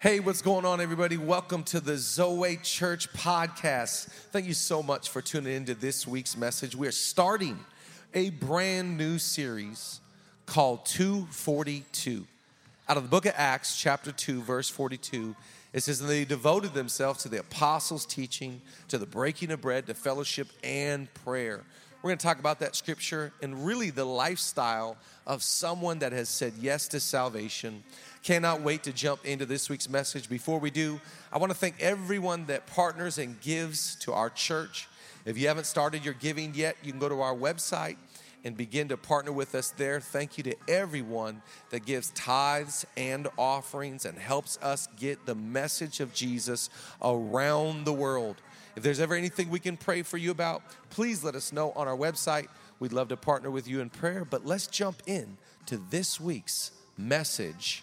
Hey, what's going on, everybody? Welcome to the Zoe Church podcast. Thank you so much for tuning into this week's message. We are starting a brand new series called 242. Out of the book of Acts, chapter 2, verse 42, it says, And they devoted themselves to the apostles' teaching, to the breaking of bread, to fellowship, and prayer. We're going to talk about that scripture and really the lifestyle of someone that has said yes to salvation Cannot wait to jump into this week's message. Before we do, I want to thank everyone that partners and gives to our church. If you haven't started your giving yet, you can go to our website and begin to partner with us there. Thank you to everyone that gives tithes and offerings and helps us get the message of Jesus around the world. If there's ever anything we can pray for you about, please let us know on our website. We'd love to partner with you in prayer. But let's jump in to this week's message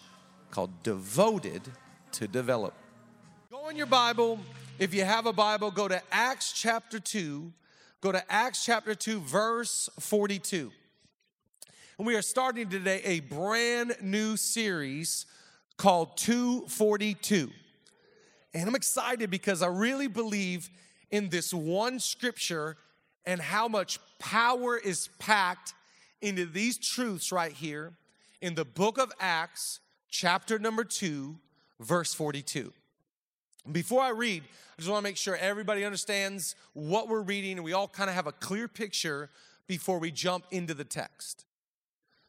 called Devoted to Develop. Go in your Bible. If you have a Bible, go to Acts chapter 2. Go to Acts chapter 2, verse 42. And we are starting today a brand new series called 242. And I'm excited because I really believe in this one scripture and how much power is packed into these truths right here in the book of Acts, chapter number 2, verse 42. Before I read, I just want to make sure everybody understands what we're reading and we all kind of have a clear picture before we jump into the text.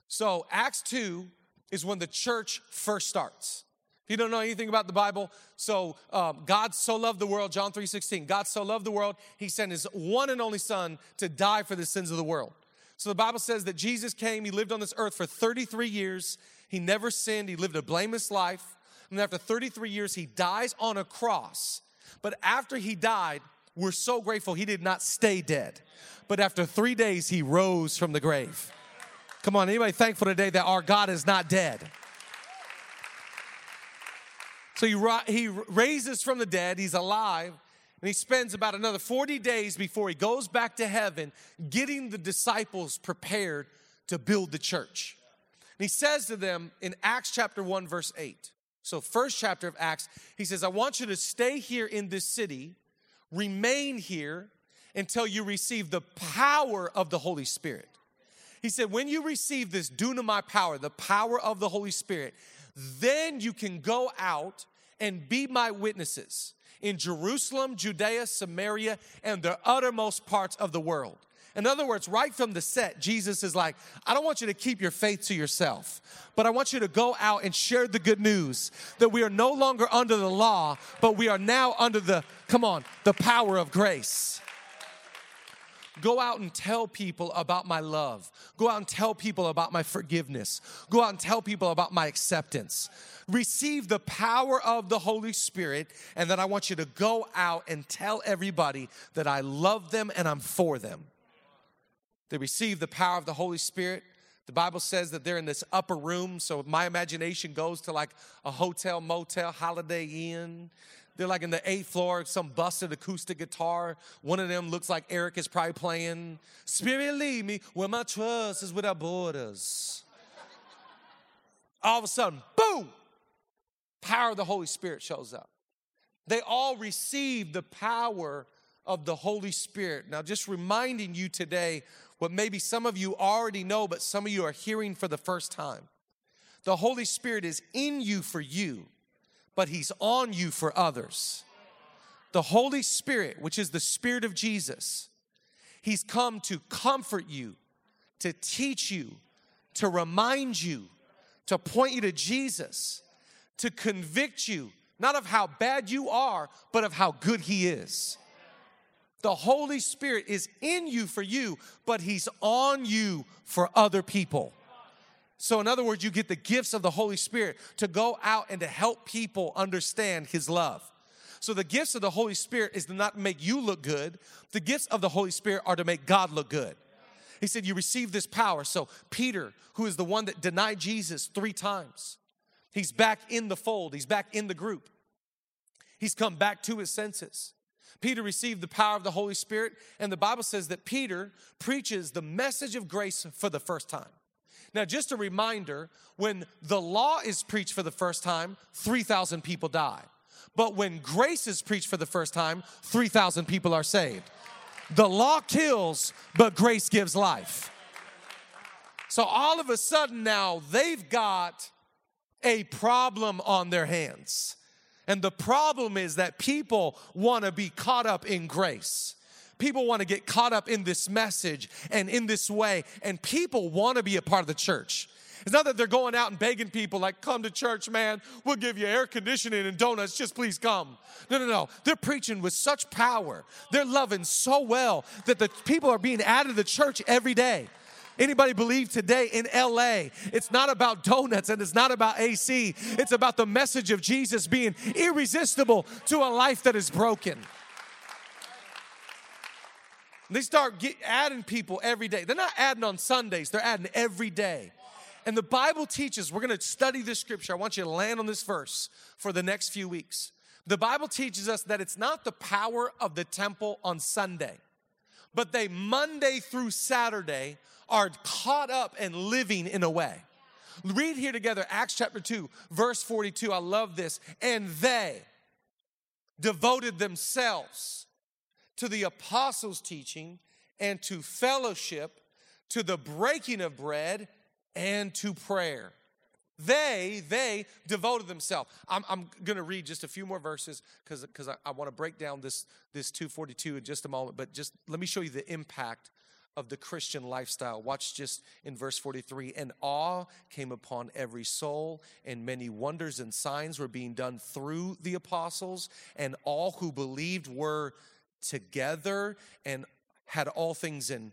So, Acts 2 is when the church first starts. If you don't know anything about the Bible, so um, God so loved the world, John 3 16, God so loved the world, he sent his one and only Son to die for the sins of the world. So the Bible says that Jesus came, he lived on this earth for 33 years, he never sinned. He lived a blameless life. And after 33 years, he dies on a cross. But after he died, we're so grateful he did not stay dead. But after three days, he rose from the grave. Come on, anybody thankful today that our God is not dead? So he, he raises from the dead, he's alive, and he spends about another 40 days before he goes back to heaven getting the disciples prepared to build the church. And he says to them in Acts chapter 1, verse 8. So, first chapter of Acts, he says, I want you to stay here in this city, remain here until you receive the power of the Holy Spirit. He said, when you receive this dunamai power, the power of the Holy Spirit, then you can go out and be my witnesses in Jerusalem, Judea, Samaria, and the uttermost parts of the world. In other words, right from the set, Jesus is like, I don't want you to keep your faith to yourself, but I want you to go out and share the good news that we are no longer under the law, but we are now under the, come on, the power of grace. Go out and tell people about my love. Go out and tell people about my forgiveness. Go out and tell people about my acceptance. Receive the power of the Holy Spirit, and then I want you to go out and tell everybody that I love them and I'm for them. They receive the power of the Holy Spirit. The Bible says that they're in this upper room, so my imagination goes to like a hotel, motel, holiday inn. They're like in the eighth floor, some busted acoustic guitar. One of them looks like Eric is probably playing, Spirit lead me where my trust is without borders. All of a sudden, boom, power of the Holy Spirit shows up. They all receive the power of the Holy Spirit. Now, just reminding you today what maybe some of you already know, but some of you are hearing for the first time. The Holy Spirit is in you for you, but He's on you for others. The Holy Spirit, which is the Spirit of Jesus, He's come to comfort you, to teach you, to remind you, to point you to Jesus, to convict you, not of how bad you are, but of how good He is. The Holy Spirit is in you for you, but He's on you for other people. So, in other words, you get the gifts of the Holy Spirit to go out and to help people understand His love. So, the gifts of the Holy Spirit is to not make you look good, the gifts of the Holy Spirit are to make God look good. He said, You receive this power. So, Peter, who is the one that denied Jesus three times, he's back in the fold, he's back in the group. He's come back to his senses. Peter received the power of the Holy Spirit, and the Bible says that Peter preaches the message of grace for the first time. Now, just a reminder when the law is preached for the first time, 3,000 people die. But when grace is preached for the first time, 3,000 people are saved. The law kills, but grace gives life. So all of a sudden now they've got a problem on their hands. And the problem is that people want to be caught up in grace. People want to get caught up in this message and in this way, and people want to be a part of the church. It's not that they're going out and begging people, like, come to church, man. We'll give you air conditioning and donuts. Just please come. No, no, no. They're preaching with such power. They're loving so well that the people are being added to the church every day. Anybody believe today in LA, it's not about donuts and it's not about AC. It's about the message of Jesus being irresistible to a life that is broken. They start get, adding people every day. They're not adding on Sundays, they're adding every day. And the Bible teaches, we're gonna study this scripture. I want you to land on this verse for the next few weeks. The Bible teaches us that it's not the power of the temple on Sunday, but they Monday through Saturday are caught up and living in a way. Read here together Acts chapter 2, verse 42. I love this. And they devoted themselves to the apostles' teaching and to fellowship, to the breaking of bread and to prayer. They, they devoted themselves. I'm, I'm going to read just a few more verses because I, I want to break down this, this 242 in just a moment, but just let me show you the impact of the Christian lifestyle. Watch just in verse 43 and awe came upon every soul, and many wonders and signs were being done through the apostles, and all who believed were together and had all things in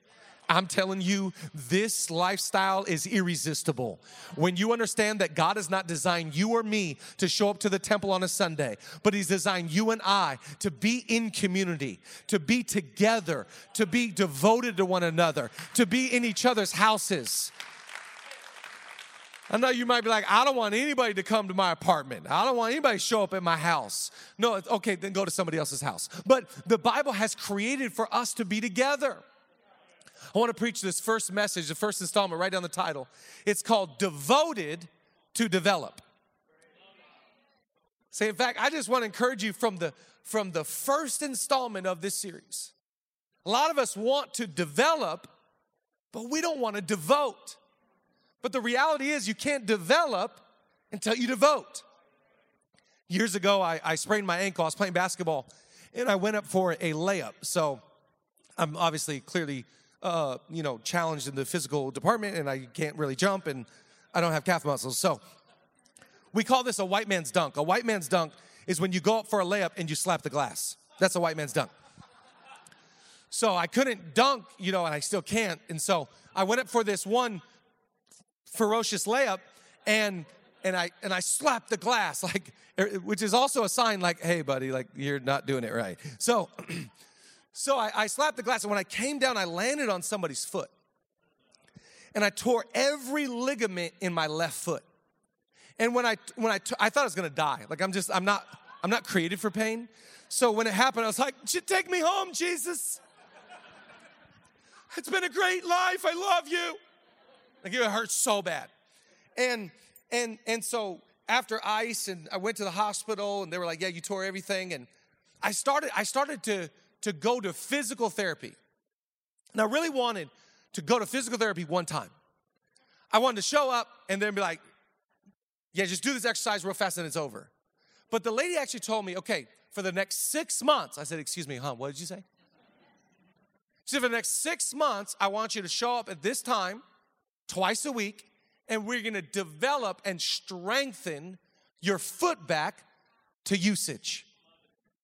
I'm telling you, this lifestyle is irresistible. When you understand that God has not designed you or me to show up to the temple on a Sunday, but He's designed you and I to be in community, to be together, to be devoted to one another, to be in each other's houses. I know you might be like, I don't want anybody to come to my apartment. I don't want anybody to show up at my house. No, okay, then go to somebody else's house. But the Bible has created for us to be together. I want to preach this first message, the first installment, write down the title. It's called Devoted to Develop. Say, in fact, I just want to encourage you from the from the first installment of this series. A lot of us want to develop, but we don't want to devote. But the reality is, you can't develop until you devote. Years ago, I, I sprained my ankle. I was playing basketball and I went up for a layup. So I'm obviously clearly, uh, you know, challenged in the physical department and I can't really jump and I don't have calf muscles. So we call this a white man's dunk. A white man's dunk is when you go up for a layup and you slap the glass. That's a white man's dunk. So I couldn't dunk, you know, and I still can't. And so I went up for this one ferocious layup and and I and I slapped the glass like er, which is also a sign like hey buddy like you're not doing it right so so I, I slapped the glass and when I came down I landed on somebody's foot. And I tore every ligament in my left foot. And when I when I, t- I thought I was gonna die. Like I'm just I'm not I'm not created for pain. So when it happened I was like take me home Jesus. It's been a great life. I love you. Like it hurt so bad. And and and so after ice and I went to the hospital and they were like, "Yeah, you tore everything." And I started I started to to go to physical therapy. And I really wanted to go to physical therapy one time. I wanted to show up and then be like, "Yeah, just do this exercise real fast and it's over." But the lady actually told me, "Okay, for the next 6 months." I said, "Excuse me, huh? What did you say?" She said, "For the next 6 months, I want you to show up at this time twice a week, and we're gonna develop and strengthen your foot back to usage.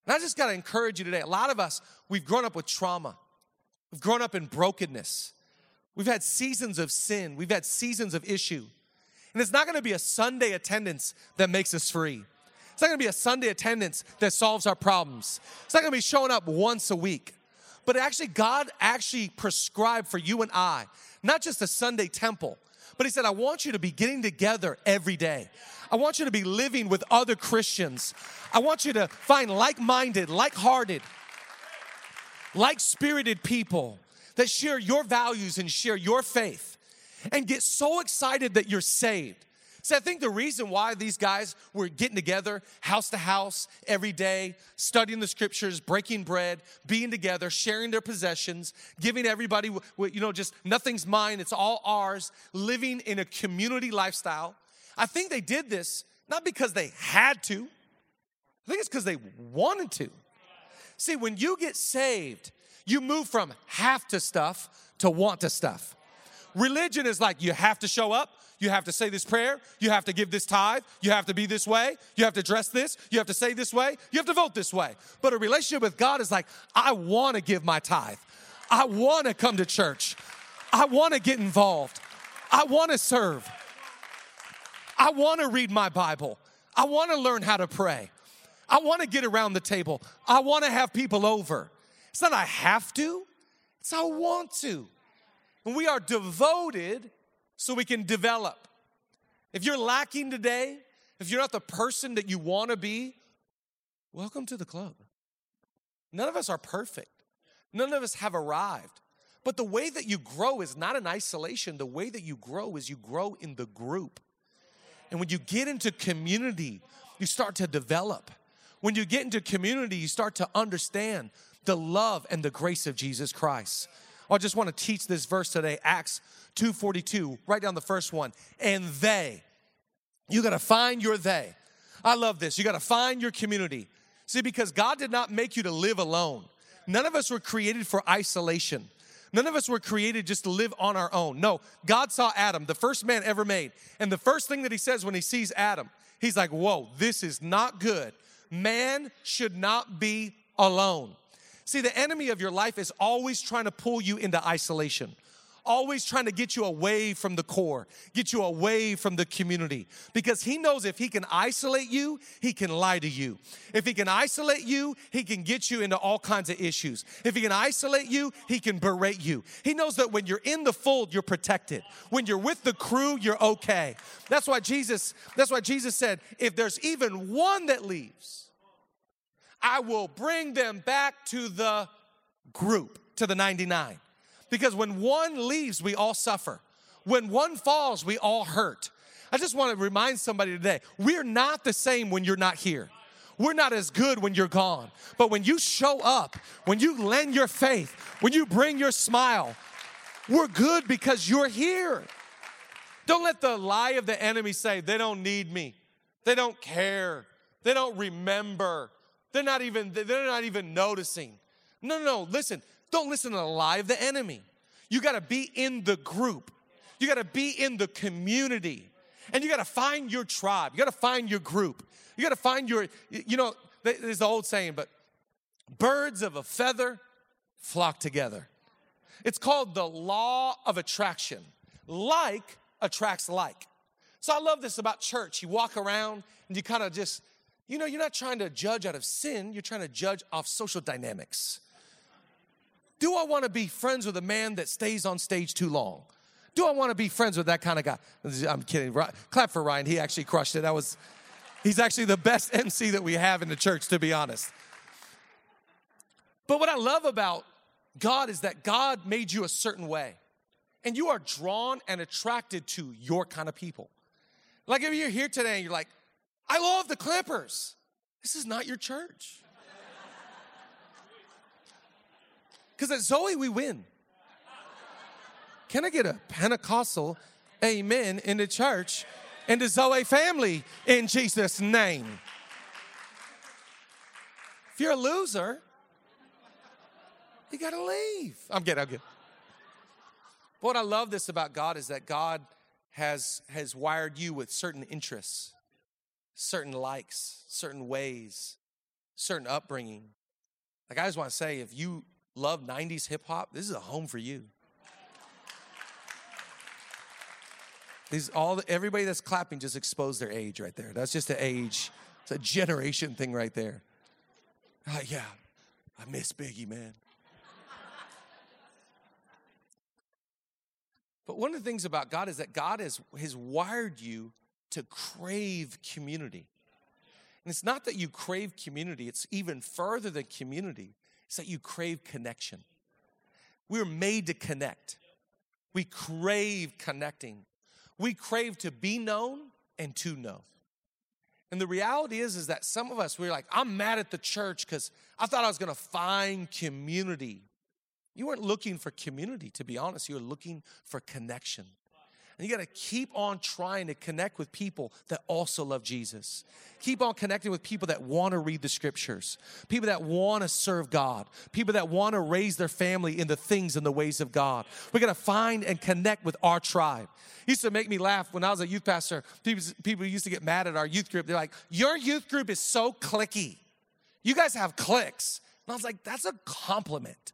And I just gotta encourage you today. A lot of us, we've grown up with trauma, we've grown up in brokenness, we've had seasons of sin, we've had seasons of issue. And it's not gonna be a Sunday attendance that makes us free. It's not gonna be a Sunday attendance that solves our problems. It's not gonna be showing up once a week. But actually, God actually prescribed for you and I, not just a Sunday temple, but He said, I want you to be getting together every day. I want you to be living with other Christians. I want you to find like minded, like hearted, like spirited people that share your values and share your faith and get so excited that you're saved. See, I think the reason why these guys were getting together house to house every day, studying the scriptures, breaking bread, being together, sharing their possessions, giving everybody, you know, just nothing's mine, it's all ours, living in a community lifestyle. I think they did this not because they had to, I think it's because they wanted to. See, when you get saved, you move from have to stuff to want to stuff. Religion is like you have to show up, you have to say this prayer, you have to give this tithe, you have to be this way, you have to dress this, you have to say this way, you have to vote this way. But a relationship with God is like, I want to give my tithe, I want to come to church, I want to get involved, I want to serve, I want to read my Bible, I want to learn how to pray, I want to get around the table, I want to have people over. It's not I have to, it's I want to. And we are devoted so we can develop. If you're lacking today, if you're not the person that you want to be, welcome to the club. None of us are perfect, none of us have arrived. But the way that you grow is not in isolation. The way that you grow is you grow in the group. And when you get into community, you start to develop. When you get into community, you start to understand the love and the grace of Jesus Christ. I just want to teach this verse today, Acts 2:42. Write down the first one. And they. You got to find your they. I love this. You got to find your community. See, because God did not make you to live alone. None of us were created for isolation. None of us were created just to live on our own. No, God saw Adam, the first man ever made. And the first thing that he says when he sees Adam, he's like, Whoa, this is not good. Man should not be alone. See, the enemy of your life is always trying to pull you into isolation always trying to get you away from the core, get you away from the community. Because he knows if he can isolate you, he can lie to you. If he can isolate you, he can get you into all kinds of issues. If he can isolate you, he can berate you. He knows that when you're in the fold, you're protected. When you're with the crew, you're okay. That's why Jesus, that's why Jesus said, if there's even one that leaves, I will bring them back to the group, to the 99. Because when one leaves, we all suffer. When one falls, we all hurt. I just want to remind somebody today we're not the same when you're not here. We're not as good when you're gone. But when you show up, when you lend your faith, when you bring your smile, we're good because you're here. Don't let the lie of the enemy say they don't need me. They don't care. They don't remember. They're not even they're not even noticing. No, no, no. Listen, don't listen to the lie of the enemy. You got to be in the group. You got to be in the community. And you got to find your tribe. You got to find your group. You got to find your, you know, there's the old saying, but birds of a feather flock together. It's called the law of attraction. Like attracts like. So I love this about church. You walk around and you kind of just, you know, you're not trying to judge out of sin, you're trying to judge off social dynamics. Do I want to be friends with a man that stays on stage too long? Do I want to be friends with that kind of guy? I'm kidding. Clap for Ryan. He actually crushed it. That was, he's actually the best MC that we have in the church, to be honest. But what I love about God is that God made you a certain way, and you are drawn and attracted to your kind of people. Like if you're here today and you're like, I love the Clippers, this is not your church. Because at Zoe, we win. Can I get a Pentecostal amen in the church and the Zoe family in Jesus' name? If you're a loser, you gotta leave. I'm kidding, I'm kidding. But what I love this about God is that God has, has wired you with certain interests, certain likes, certain ways, certain upbringing. Like I just want to say, if you love 90s hip hop, this is a home for you. These all the, everybody that's clapping just exposed their age right there. That's just an age. It's a generation thing right there. Uh, yeah, I miss Biggie, man. but one of the things about God is that God has, has wired you to crave community. And it's not that you crave community, it's even further than community. It's that you crave connection. We're made to connect. We crave connecting. We crave to be known and to know. And the reality is, is that some of us, we're like, I'm mad at the church because I thought I was gonna find community. You weren't looking for community, to be honest. You were looking for connection. And you got to keep on trying to connect with people that also love Jesus. Keep on connecting with people that want to read the scriptures, people that want to serve God, people that want to raise their family in the things and the ways of God. We got to find and connect with our tribe. It used to make me laugh when I was a youth pastor. People, used to get mad at our youth group. They're like, Your youth group is so clicky. You guys have cliques. And I was like, That's a compliment.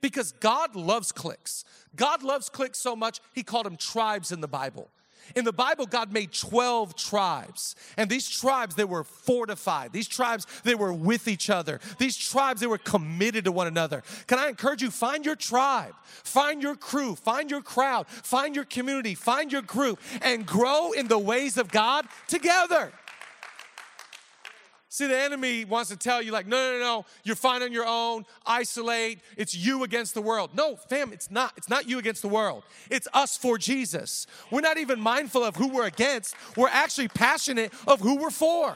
Because God loves cliques. God loves cliques so much, He called them tribes in the Bible. In the Bible, God made 12 tribes. And these tribes, they were fortified. These tribes, they were with each other. These tribes, they were committed to one another. Can I encourage you? Find your tribe, find your crew, find your crowd, find your community, find your group, and grow in the ways of God together. See, the enemy wants to tell you, like, no, no, no, you're fine on your own, isolate, it's you against the world. No, fam, it's not. It's not you against the world. It's us for Jesus. We're not even mindful of who we're against, we're actually passionate of who we're for.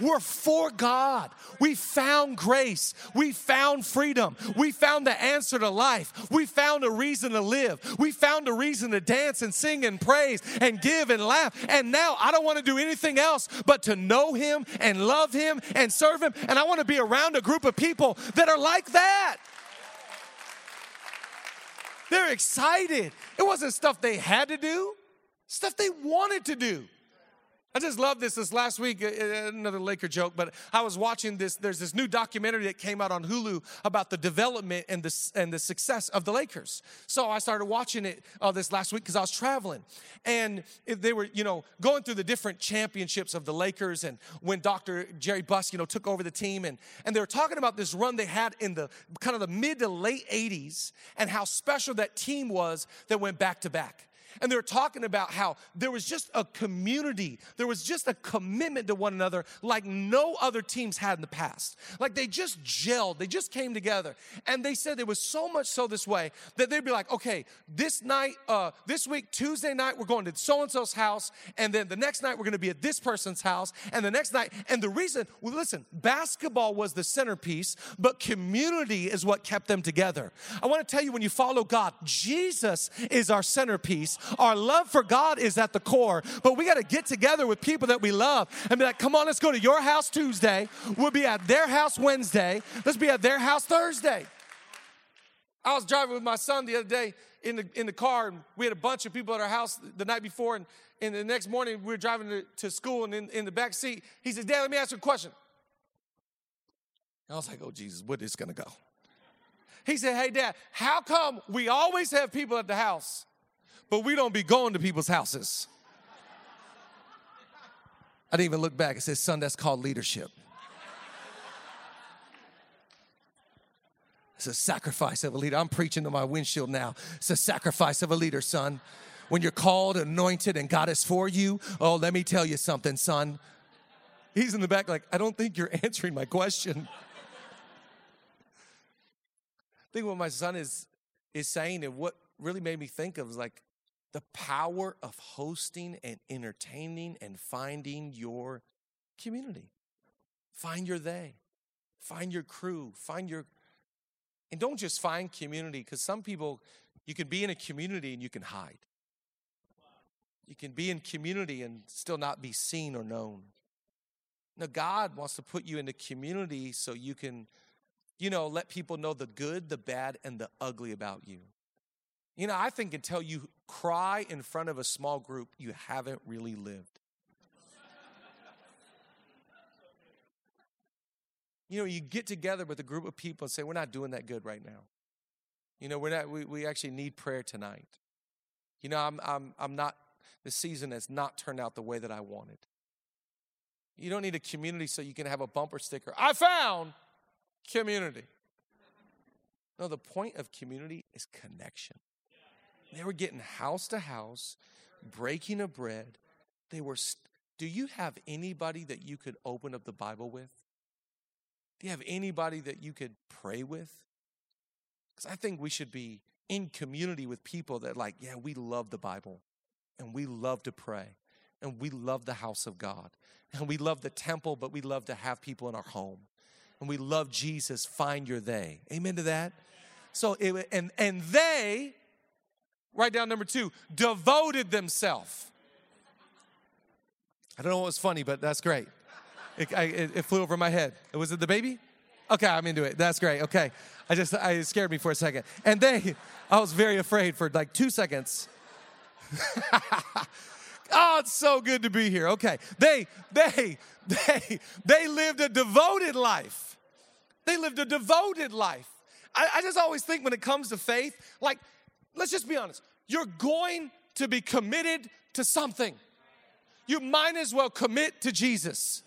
We're for God. We found grace. We found freedom. We found the answer to life. We found a reason to live. We found a reason to dance and sing and praise and give and laugh. And now I don't want to do anything else but to know Him and love Him and serve Him. And I want to be around a group of people that are like that. They're excited. It wasn't stuff they had to do, stuff they wanted to do. I just love this. This last week, uh, uh, another Laker joke, but I was watching this. There's this new documentary that came out on Hulu about the development and the, and the success of the Lakers. So I started watching it uh, this last week because I was traveling. And they were, you know, going through the different championships of the Lakers and when Dr. Jerry Buss, you know, took over the team. And, and they were talking about this run they had in the kind of the mid to late 80s and how special that team was that went back to back and they were talking about how there was just a community, there was just a commitment to one another like no other teams had in the past. Like they just gelled, they just came together. And they said it was so much so this way that they'd be like, okay, this night, uh, this week, Tuesday night, we're going to so and so's house, and then the next night, we're going to be at this person's house, and the next night, and the reason, well, listen, basketball was the centerpiece, but community is what kept them together. I want to tell you when you follow God, Jesus is our centerpiece, our love for God is at the core, but we got to get together with people that we love and be like, come on, let's go to your house Tuesday. We'll be at their house Wednesday. Let's be at their house Thursday. I was driving with my son the other day in the, in the car, and we had a bunch of people at our house the night before. And, and the next morning, we were driving to, to school, and in, in the back seat, he said, Dad, let me ask you a question. I was like, oh, Jesus, where is going to go? He said, Hey, Dad, how come we always have people at the house, but we don't be going to people's houses. I didn't even look back. It says, son, that's called leadership. It's a sacrifice of a leader. I'm preaching to my windshield now. It's a sacrifice of a leader, son. When you're called, anointed, and God is for you, oh, let me tell you something, son. He's in the back, like, I don't think you're answering my question. I think what my son is is saying and what really made me think of is like the power of hosting and entertaining and finding your community. Find your they, find your crew, find your, and don't just find community because some people, you can be in a community and you can hide. You can be in community and still not be seen or known. Now, God wants to put you in a community so you can, you know, let people know the good, the bad, and the ugly about you. You know, I think until you cry in front of a small group, you haven't really lived. you know, you get together with a group of people and say, We're not doing that good right now. You know, we're not, we, we actually need prayer tonight. You know, I'm, I'm, I'm not, the season has not turned out the way that I wanted. You don't need a community so you can have a bumper sticker. I found community. No, the point of community is connection. They were getting house to house, breaking of bread. They were. St- Do you have anybody that you could open up the Bible with? Do you have anybody that you could pray with? Because I think we should be in community with people that, like, yeah, we love the Bible and we love to pray and we love the house of God and we love the temple, but we love to have people in our home and we love Jesus. Find your they. Amen to that. So, it, and and they, write down number two, devoted themselves. I don't know what was funny, but that's great. It, I, it, it flew over my head. Was it the baby? Okay, I'm into it. That's great. Okay. I just, I, it scared me for a second. And they, I was very afraid for like two seconds. oh, it's so good to be here. Okay. They, they, they, they lived a devoted life. They lived a devoted life. I, I just always think when it comes to faith, like, let's just be honest. You're going to be committed to something. You might as well commit to Jesus.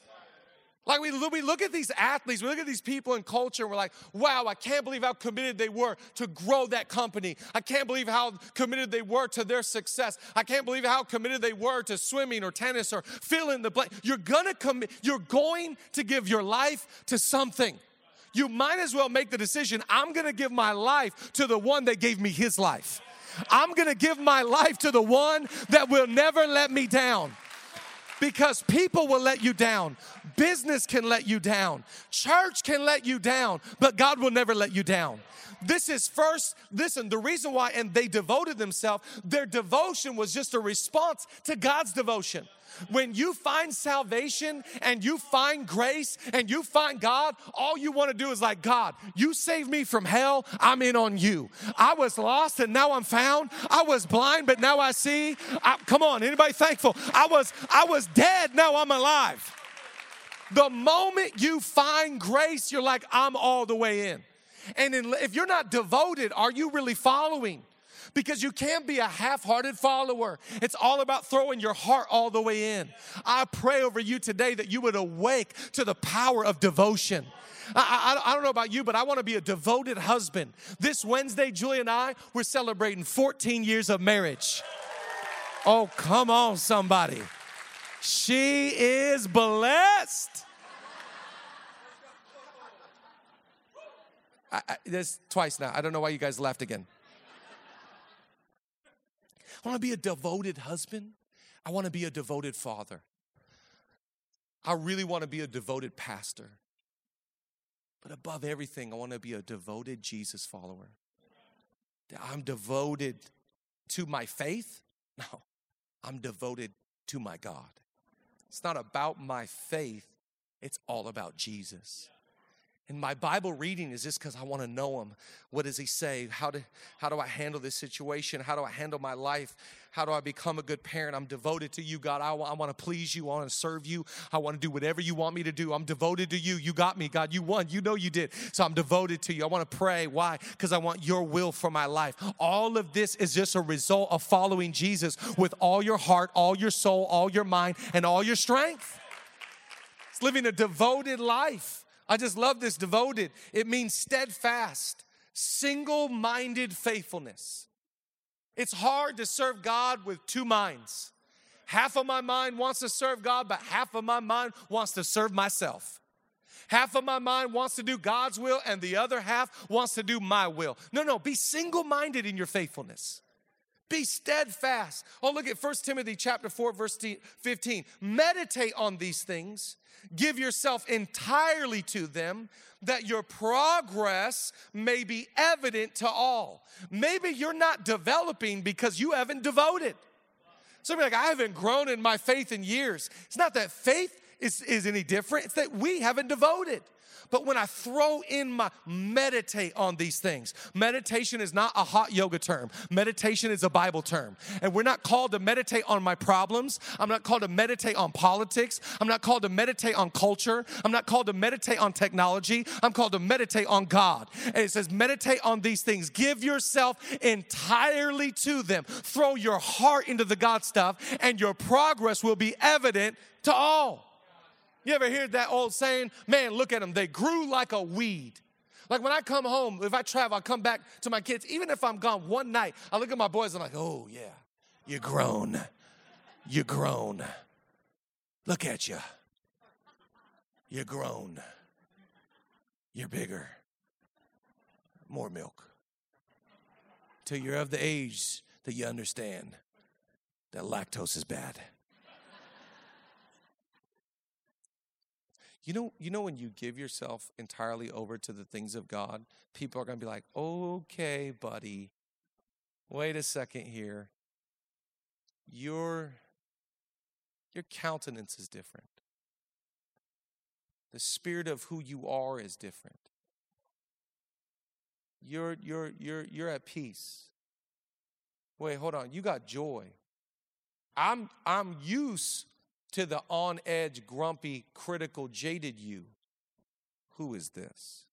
Like we, we look at these athletes, we look at these people in culture, and we're like, wow, I can't believe how committed they were to grow that company. I can't believe how committed they were to their success. I can't believe how committed they were to swimming or tennis or fill in the blank. You're gonna commit, you're going to give your life to something. You might as well make the decision, I'm gonna give my life to the one that gave me his life. I'm gonna give my life to the one that will never let me down because people will let you down. Business can let you down. Church can let you down, but God will never let you down. This is first, listen, the reason why, and they devoted themselves, their devotion was just a response to God's devotion. When you find salvation and you find grace and you find God, all you want to do is like, God, you saved me from hell. I'm in on you. I was lost and now I'm found. I was blind, but now I see. I, come on, anybody thankful? I was, I was dead, now I'm alive. The moment you find grace, you're like, I'm all the way in. And in, if you're not devoted, are you really following? Because you can't be a half hearted follower. It's all about throwing your heart all the way in. I pray over you today that you would awake to the power of devotion. I, I, I, don't know about you, but I want to be a devoted husband. This Wednesday, Julie and I, we're celebrating 14 years of marriage. Oh, come on, somebody. She is blessed. I, I, twice now. I don't know why you guys laughed again. I want to be a devoted husband. I want to be a devoted father. I really want to be a devoted pastor. But above everything, I want to be a devoted Jesus follower. I'm devoted to my faith. No, I'm devoted to my God. It's not about my faith, it's all about Jesus. And my Bible reading is just because I want to know him. What does he say? How do, how do I handle this situation? How do I handle my life? How do I become a good parent? I'm devoted to you, God. I, I want to please you. I want to serve you. I want to do whatever you want me to do. I'm devoted to you. You got me, God. You won. You know you did. So I'm devoted to you. I want to pray. Why? Because I want your will for my life. All of this is just a result of following Jesus with all your heart, all your soul, all your mind, and all your strength. It's living a devoted life. I just love this devoted. It means steadfast, single minded faithfulness. It's hard to serve God with two minds. Half of my mind wants to serve God, but half of my mind wants to serve myself. Half of my mind wants to do God's will, and the other half wants to do my will. No, no, be single minded in your faithfulness. Be steadfast. Oh, look at 1 Timothy chapter 4, verse 15. Meditate on these things Give yourself entirely to them that your progress may be evident to all. Maybe you're not developing because you haven't devoted. Somebody like, I haven't grown in my faith in years. It's not that faith is, is any different. It's that we haven't devoted. But when I throw in my meditate on these things, meditation is not a hot yoga term. Meditation is a Bible term. And we're not called to meditate on my problems. I'm not called to meditate on politics. I'm not called to meditate on culture. I'm not called to meditate on technology. I'm called to meditate on God. And it says, meditate on these things. Give yourself entirely to them. Throw your heart into the God stuff, and your progress will be evident to all. You ever hear that old saying? Man, look at them. They grew like a weed. Like when I come home, if I travel, I come back to my kids. Even if I'm gone one night, I look at my boys and I'm like, oh, yeah, you're grown. You're grown. Look at you. You're grown. You're bigger. More milk. Till you're of the age that you understand that lactose is bad. You know, you know when you give yourself entirely over to the things of God, people are going to be like, "Okay, buddy. Wait a second here. Your your countenance is different. The spirit of who you are is different. You're you're you're you're at peace. Wait, hold on. You got joy. I'm I'm used to the on edge, grumpy, critical, jaded you. Who is this?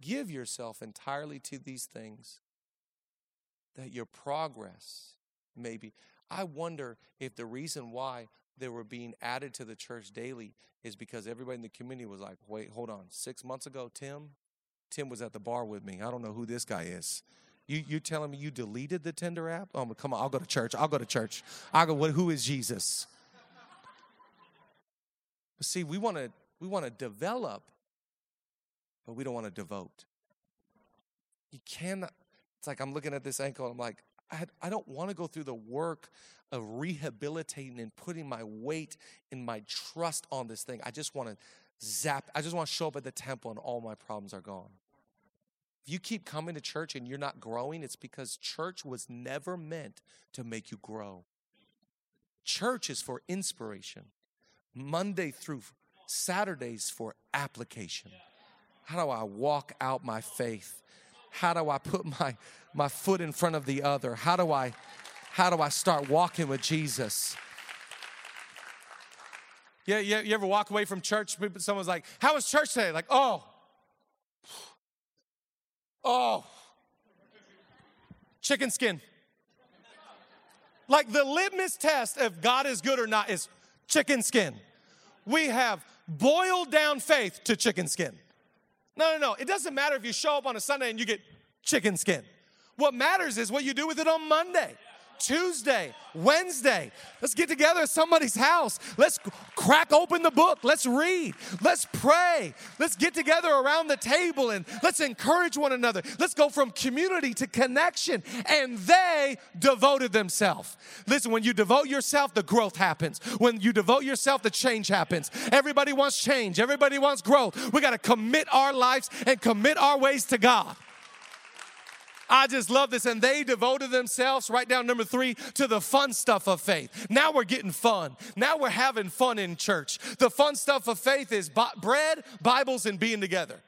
Give yourself entirely to these things that your progress may be. I wonder if the reason why they were being added to the church daily is because everybody in the community was like, wait, hold on. Six months ago, Tim, Tim was at the bar with me. I don't know who this guy is. You you telling me you deleted the Tinder app? Oh, come on, I'll go to church. I'll go to church. I'll go. What, who is Jesus? See, we want to we want to develop, but we don't want to devote. You cannot. It's like I'm looking at this ankle. I'm like, I, I don't want to go through the work of rehabilitating and putting my weight and my trust on this thing. I just want to zap. I just want to show up at the temple and all my problems are gone. If you keep coming to church and you're not growing, it's because church was never meant to make you grow. Church is for inspiration. Monday through Saturdays for application. How do I walk out my faith? How do I put my, my foot in front of the other? How do I how do I start walking with Jesus? Yeah, you, you ever walk away from church? Someone's like, How was church today? Like, oh, oh, chicken skin. Like the litmus test if God is good or not is chicken skin. We have boiled down faith to chicken skin. No, no, no. It doesn't matter if you show up on a Sunday and you get chicken skin. What matters is what you do with it on Monday. Tuesday, Wednesday. Let's get together at somebody's house. Let's crack open the book. Let's read. Let's pray. Let's get together around the table and let's encourage one another. Let's go from community to connection. And they devoted themselves. Listen, when you devote yourself, the growth happens. When you devote yourself, the change happens. Everybody wants change, everybody wants growth. We got to commit our lives and commit our ways to God. I just love this. And they devoted themselves, write down number three, to the fun stuff of faith. Now we're getting fun. Now we're having fun in church. The fun stuff of faith is bread, Bibles, and being together.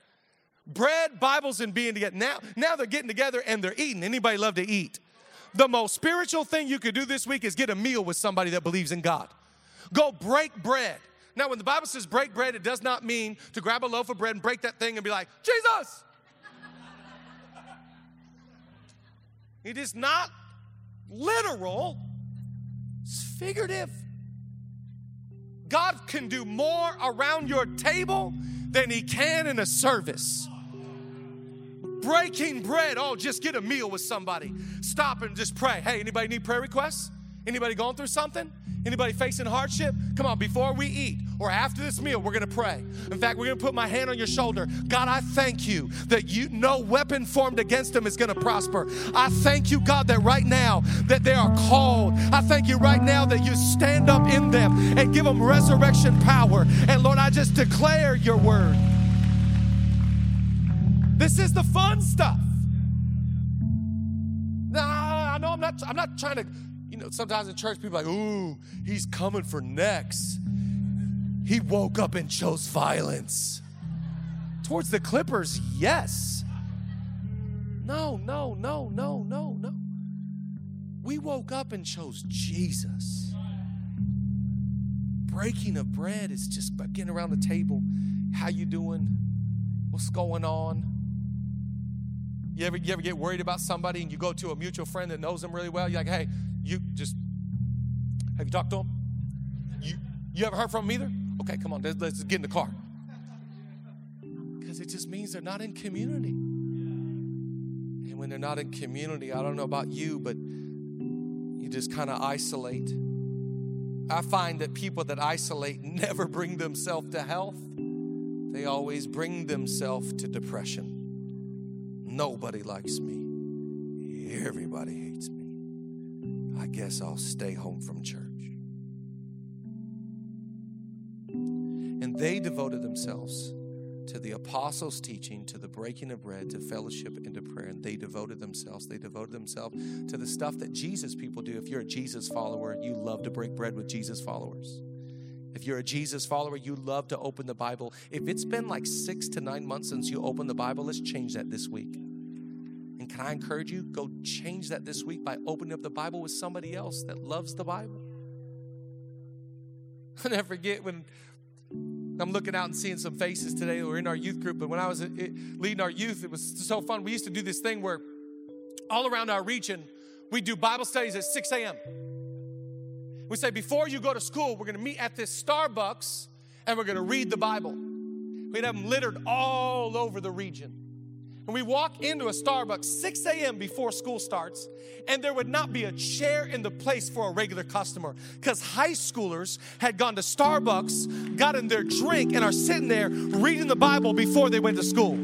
Bread, Bibles, and being together. Now, now they're getting together and they're eating. Anybody love to eat? The most spiritual thing you could do this week is get a meal with somebody that believes in God. Go break bread. Now, when the Bible says break bread, it does not mean to grab a loaf of bread and break that thing and be like, Jesus, It is not literal, it's figurative. God can do more around your table than He can in a service. Breaking bread, oh, just get a meal with somebody. Stop and just pray. Hey, anybody need prayer requests? Anybody going through something? Anybody facing hardship? Come on, before we eat or after this meal, we're gonna pray. In fact, we're gonna put my hand on your shoulder. God, I thank you that you no weapon formed against them is gonna prosper. I thank you, God, that right now that they are called. I thank you right now that you stand up in them and give them resurrection power. And Lord, I just declare your word. This is the fun stuff. Nah, I know I'm not I'm not trying to you know, sometimes in church, people like, ooh, he's coming for next. He woke up and chose violence. Towards the Clippers, yes. No, no, no, no, no, no. We woke up and chose Jesus. Breaking of bread is just about getting around the table. How you doing? What's going on? You ever, you ever get worried about somebody and you go to a mutual friend that knows them really well? You're like, hey, you just, have you talked to them? You, you ever heard from them either? Okay, come on, let's, let's get in the car. Because it just means they're not in community. And when they're not in community, I don't know about you, but you just kind of isolate. I find that people that isolate never bring themselves to health, they always bring themselves to depression. Nobody likes me, everybody hates me. I guess I'll stay home from church. They devoted themselves to the apostles' teaching, to the breaking of bread, to fellowship, and to prayer. And they devoted themselves. They devoted themselves to the stuff that Jesus people do. If you're a Jesus follower, you love to break bread with Jesus followers. If you're a Jesus follower, you love to open the Bible. If it's been like six to nine months since you opened the Bible, let's change that this week. And can I encourage you? Go change that this week by opening up the Bible with somebody else that loves the Bible. I never forget when I'm looking out and seeing some faces today. We're in our youth group, but when I was uh, leading our youth, it was so fun. We used to do this thing where all around our region, we do Bible studies at 6 a.m. We say, before you go to school, we're going to meet at this Starbucks and we're going to read the Bible. We'd have them littered all over the region. And we walk into a Starbucks 6 a.m. before school starts, and there would not be a chair in the place for a regular customer because high schoolers had gone to Starbucks, gotten their drink, and are sitting there reading the Bible before they went to school.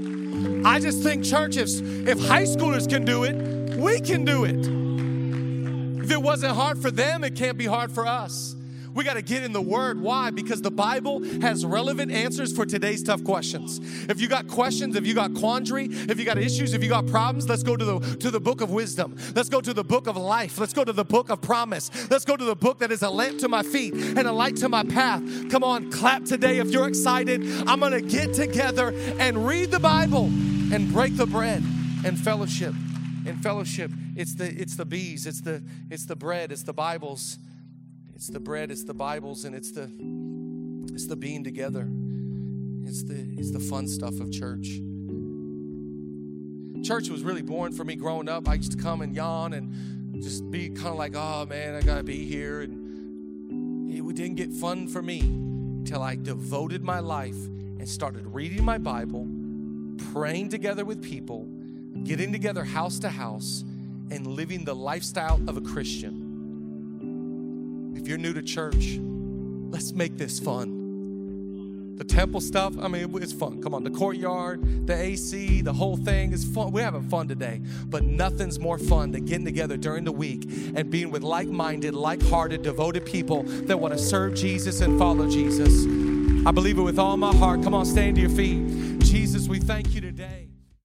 I just think, churches, if high schoolers can do it, we can do it. If it wasn't hard for them, it can't be hard for us. We got to get in the Word. Why? Because the Bible has relevant answers for today's tough questions. If you got questions, if you got quandary, if you got issues, if you got problems, let's go to the to the book of wisdom. Let's go to the book of life. Let's go to the book of promise. Let's go to the book that is a lamp to my feet and a light to my path. Come on, clap today if you're excited. I'm going to get together and read the Bible and break the bread and fellowship. In fellowship, it's the it's the bees, it's the it's the bread, it's the Bibles it's the bread, it's the Bibles, and it's the it's the being together. It's the it's the fun stuff of church. Church was really boring for me growing up. I used to come and yawn and just be kind of like, oh man, I gotta be here. And it didn't get fun for me until I devoted my life and started reading my Bible, praying together with people, getting together house to house, and living the lifestyle of a Christian. If you're new to church, let's make this fun. The temple stuff, I mean, it's fun. Come on, the courtyard, the AC, the whole thing is fun. We're having fun today, but nothing's more fun than getting together during the week and being with like minded, like hearted, devoted people that want to serve Jesus and follow Jesus. I believe it with all my heart. Come on, stand to your feet. Jesus, we thank you today.